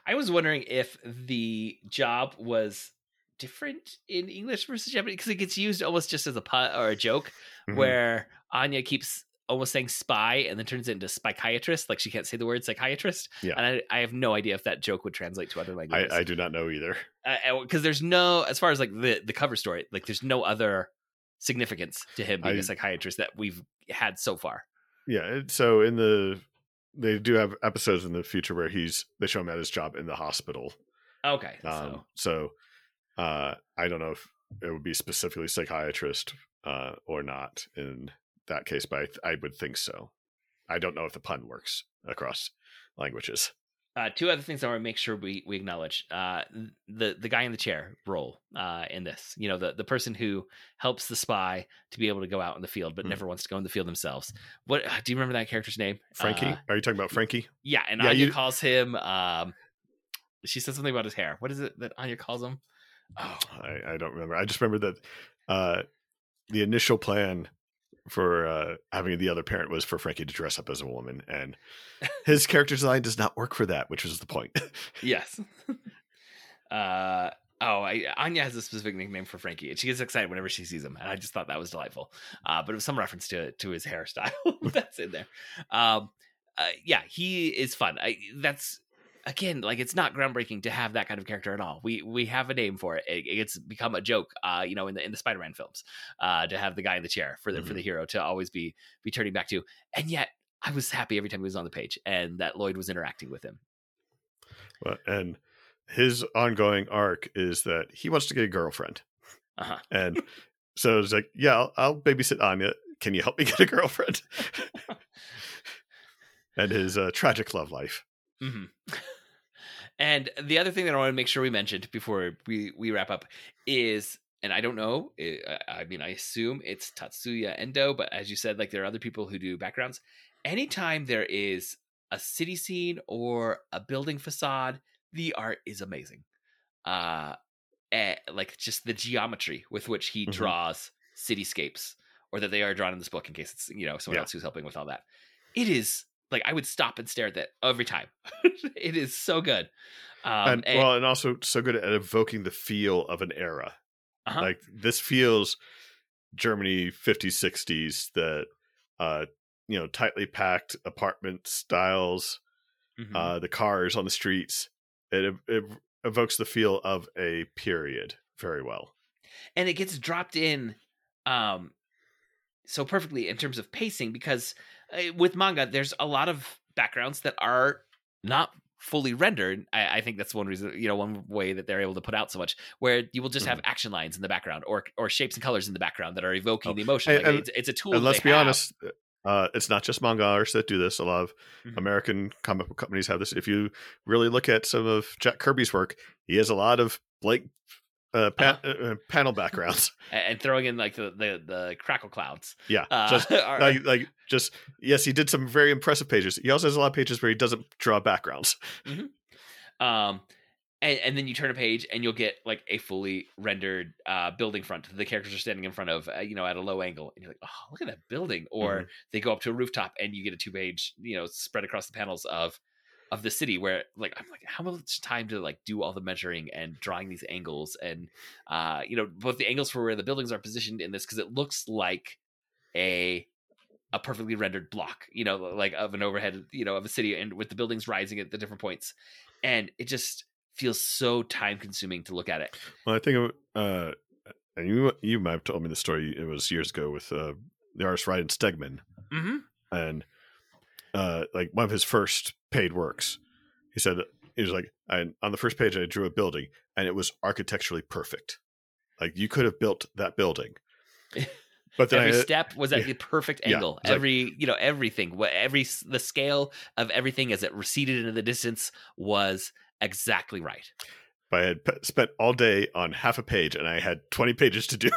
I was wondering if the job was different in English versus Japanese because it gets used almost just as a pun or a joke. Mhm. where Anya keeps almost saying spy and then turns it into psychiatrist. Like she can't say the word psychiatrist. Yeah. And I, I have no idea if that joke would translate to other languages. I do not know either. Because there's no, as far as like the, the cover story, like there's no other significance to him being a I- psychiatrist that we've had so far. Yeah. So in the they do have episodes in the future where he's they show him at his job in the hospital. Okay. Um, so so uh, I don't know if it would be specifically psychiatrist uh, or not in that case, but I, th- I would think so. I don't know if the pun works across languages. Uh, two other things I want to make sure we, we acknowledge. Uh, the, the guy in the chair role uh, in this, you know, the, the person who helps the spy to be able to go out in the field, but Mhm. never wants to go in the field themselves. What do you remember that character's name? Frankie, Uh, are you talking about Frankie? Yeah, and Yeah, Anya you- calls him. Um, she says something about his hair. What is it that Anya calls him? Oh, I, I don't remember. I just remember that uh, the initial plan for uh, having the other parent was for Frankie to dress up as a woman, and his character design does not work for that, which was the point. yes. uh, oh, I, Anya has a specific nickname for Frankie, and she gets excited whenever she sees him, and I just thought that was delightful. Uh, but it was some reference to to his hairstyle that's in there. Um, uh, yeah, he is fun. I, that's again like it's not groundbreaking to have that kind of character at all. We we have a name for it. it it's become a joke, uh, you know, in the in the Spider-Man films, uh, to have the guy in the chair for the Mm-hmm. for the hero to always be be turning back to. And yet, I was happy every time he was on the page and that Loid was interacting with him. Well, and his ongoing arc is that he wants to get a girlfriend, Uh-huh. and so it's like, yeah, I'll, I'll babysit Anya. Can you help me get a girlfriend? and his uh, tragic love life. hmm And the other thing that I want to make sure we mentioned before we, we wrap up is, and I don't know, eh, I I mean, I assume it's Tatsuya Endo, but as you said, like there are other people who do backgrounds. Anytime there is a city scene or a building facade, the art is amazing. Uh, eh, like just the geometry with which he Mhm. draws cityscapes, or that they are drawn in this book, in case it's you know someone Yeah. else who's helping with all that. It is like I would stop and stare at that every time. it is so good. Um, and, and- well, and also so good at evoking the feel of an era. uh-huh. Like this feels Germany 50s, 60s that uh you know, tightly packed apartment styles, Mhm. uh the cars on the streets. It, it evokes the feel of a period very well. and it gets dropped in um so perfectly in terms of pacing because with manga there's a lot of backgrounds that are not fully rendered I, I think that's one reason you know one way that they're able to put out so much where you will just have action lines in the background or or shapes and colors in the background that are evoking Oh, the emotion like and- it's, it's a tool and let's be have. honest, uh, it's not just manga artists that do this. A lot of Mhm. American comic book companies have this. If you really look at some of Jack Kirby's work, he has a lot of blank uh, pa- uh, panel backgrounds. and, throwing in like the the, the crackle clouds yeah, uh, just like, like just yes, he did some very impressive pages. He also has a lot of pages where he doesn't draw backgrounds. um and, and then you turn a page and you'll get like a fully rendered uh building front the characters are standing in front of uh, you know at a low angle and you're like oh look at that building or Mm-hmm. they go up to a rooftop and you get a two page you know spread across the panels of of the city where like i'm like how much time to like do all the measuring and drawing these angles and uh you know both the angles for where the buildings are positioned in this because it looks like a a perfectly rendered block you know like of an overhead you know of a city and with the buildings rising at the different points and it just feels so time consuming to look at it Well, I think, uh, and you you might have told me the story. It was years ago with uh, the artist Ryan Stegman, mm-hmm. and uh, like one of his first paid works. He said he was like, I, on the first page, I drew a building, and it was architecturally perfect. Like you could have built that building, but then every I, uh, step was at yeah. the perfect Yeah, angle like- every you know everything what every the scale of everything as it receded into the distance was exactly right I had spent all day on half a page, and I had twenty pages to do,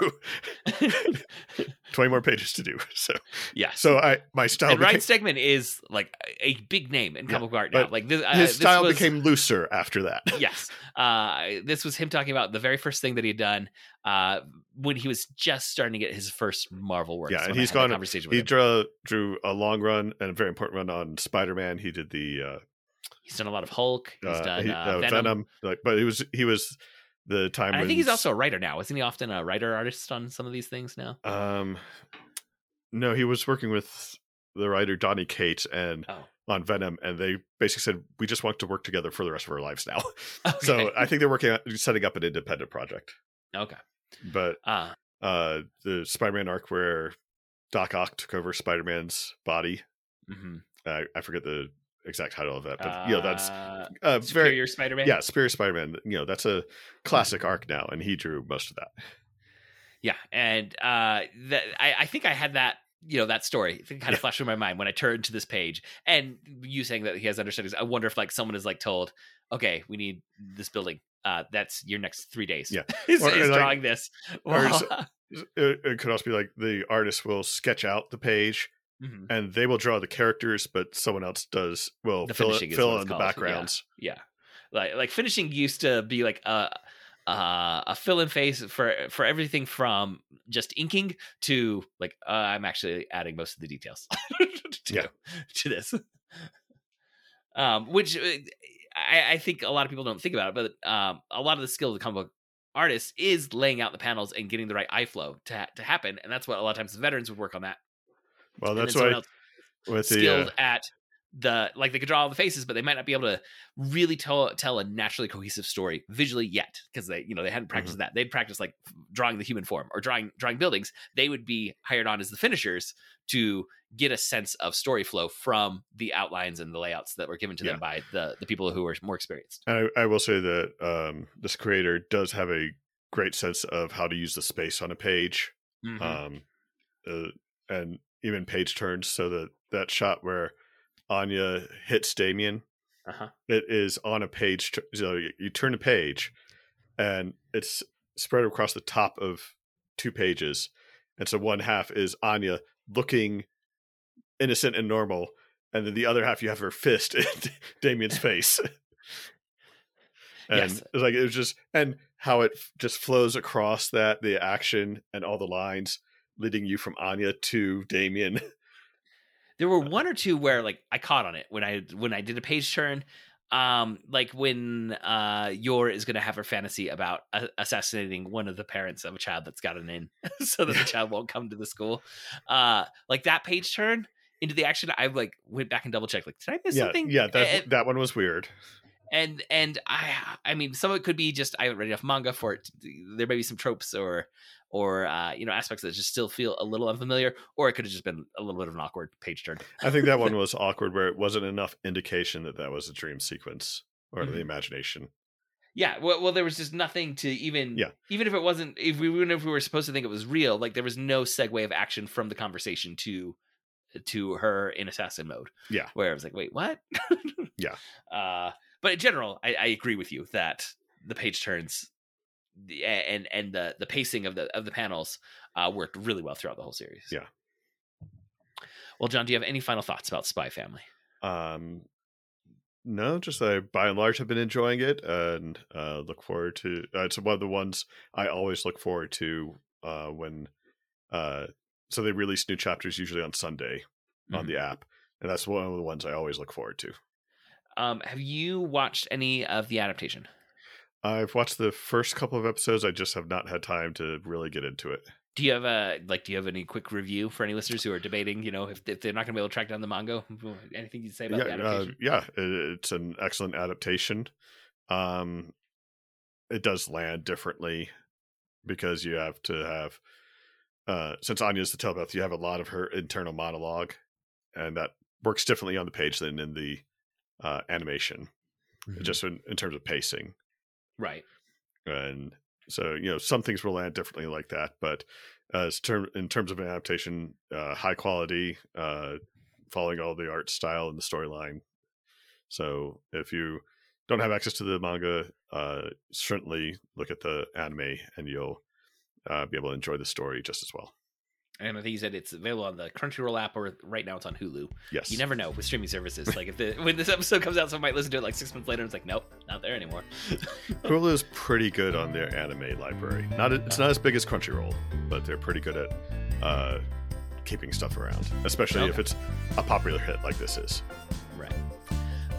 twenty more pages to do. So, yes so I my style and Ryan became, Stegman is like a big name in Yeah, comic art now. Like this, uh, his this style was- became looser after that. yes. Uh, this was him talking about the very first thing that he had done uh, when he was just starting to get his first Marvel work. Yeah, and he's gone- Conversation He him. drew drew a long run and a very important run on Spider Man. He did the uh, He's done a lot of Hulk. He's uh, done he- uh, Venom. Venom. Like, but he was he was the time. I think he's also a writer now. Isn't he often a writer artist on some of these things now? um, no, he was working with the writer Donny Cates and Oh. on Venom, and they basically said we just want to work together for the rest of our lives now. So I think they're working on setting up an independent project. okay. But Uh, uh, the Spider Man arc where Doc Ock took over Spider Man's body. mhm. Uh, I forget the exact title of that, but you know that's Uh, uh, very Superior Spider-Man. yeah, Superior Spider Man. You know that's a classic arc now, and he drew most of that. Yeah, and uh, that I, I think I had that you know that story kind of Yeah. flashed through my mind when I turned to this page, and you saying that he has understandings. I wonder if like someone is like told, okay, we need this building. Uh, that's your next three days. Yeah. is, Or, is like- drawing this. or it could also be like the artist will sketch out the page, Mhm. and they will draw the characters, but someone else does will The fill finishing fill in the called, yeah. backgrounds. Yeah, like like finishing used to be like a uh, a fill in face for for everything from just inking to like uh, I'm actually adding most of the details to, Yeah. to this. Um, which uh, I, I think a lot of people don't think about it, but um, a lot of the skill of the comic book artist is laying out the panels and getting the right eye flow to ha- to happen, and that's what a lot of times the veterans would work on that. Well, that's why with the skilled uh, at the like they could draw all the faces, but they might not be able to really tell tell a naturally cohesive story visually yet because they you know they hadn't practiced that. They'd practice like drawing the human form or drawing drawing buildings. They would be hired on as the finishers to get a sense of story flow from the outlines and the layouts that were given to Yeah. them by the the people who were more experienced. And I, I will say that um, this creator does have a great sense of how to use the space on a page, Mhm. um, uh, and even page turns. So that that shot where Anya hits Damian, uh-huh. it is on a page. So you, you turn a page, and it's spread across the top of two pages, and so one half is Anya looking innocent and normal, and then the other half you have her fist in Damian's face. And Yes. it's like it was just and how it f- just flows across that the action and all the lines leading you from Anya to Damian. there were one or two where like I caught on it when I when I did a page turn. Um, like when uh Yor is gonna have her fantasy about uh, assassinating one of the parents of a child that's gotten in, so that the child won't come to the school. Uh, like that page turn into the action, I like went back and double checked. Like, did I miss yeah, something? yeah, that And- that one was weird. and and I I mean some of it could be just I haven't read enough manga for it. There may be some tropes or or uh, you know aspects that just still feel a little unfamiliar, or it could have just been a little bit of an awkward page turn. I think that one was awkward where it wasn't enough indication that that was a dream sequence or Mhm. the imagination. Yeah, well, well, there was just nothing to even. Yeah. Even if it wasn't, if we even if we were supposed to think it was real, like there was no segue of action from the conversation to to her in assassin mode. Yeah. where I was like, wait, what? Yeah. Uh, but in general, I, I agree with you that the page turns and and the the pacing of the of the panels uh, worked really well throughout the whole series. Yeah. Well, John, do you have any final thoughts about Spy Family? Um, no, just I, by and large, have been enjoying it and uh, look forward to. Uh, it's one of the ones I always look forward to uh, when. Uh, so they release new chapters usually on Sunday on Mhm. the app, and that's one of the ones I always look forward to. Um, have you watched any of the adaptation? I've watched the first couple of episodes. I just have not had time to really get into it. Do you have a like? Do you have any quick review for any listeners who are debating? You know, if, if they're not going to be able to track down the manga, anything you'd say about the yeah, uh, yeah, it, it's an excellent adaptation. Um, it does land differently because you have to have, uh, since Anya's the telepath, you have a lot of her internal monologue, and that works differently on the page than in the uh, animation, Mhm. just in, in terms of pacing. Right. and so you know some things will land differently like that but as term in terms of an adaptation uh, high quality uh, following all the art style and the storyline so if you don't have access to the manga uh, certainly look at the anime and you'll uh, be able to enjoy the story just as well And I think you said it's available on the Crunchyroll app, or right now it's on Hulu. yes You never know with streaming services. Like if the when this episode comes out, someone might listen to it like six months later. and It's like, nope, not there anymore. Hulu is pretty good on their anime library not it's not as big as crunchyroll but they're pretty good at uh, keeping stuff around especially if it's a popular hit like this is.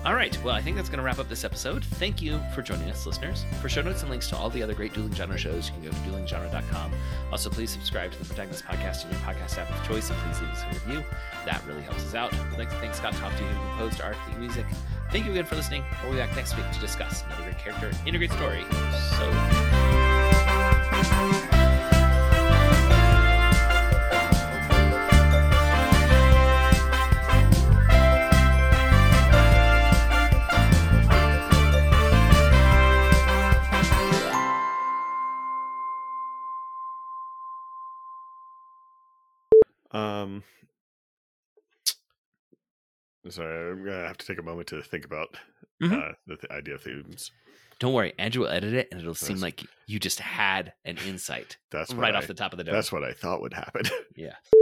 All right. Well, I think that's going to wrap up this episode. Thank you for joining us, listeners. For show notes and links to all the other great dueling genre shows, you can go to duelinggenre.com. Also, please subscribe to the Protagonist Podcast in your podcast app of choice and please leave us a review. That really helps us out. We'd like to thank Scott Tofty, who composed our theme music. Thank you again for listening. We'll be back next week to discuss another great character in a great story. So. Um, sorry, I'm gonna have to take a moment to think about Mhm. uh, the th- idea of themes. Don't worry, Andrew will edit it and it'll seem like you just had an insight That's right I, off the top of the dome. That's what I thought would happen. yeah.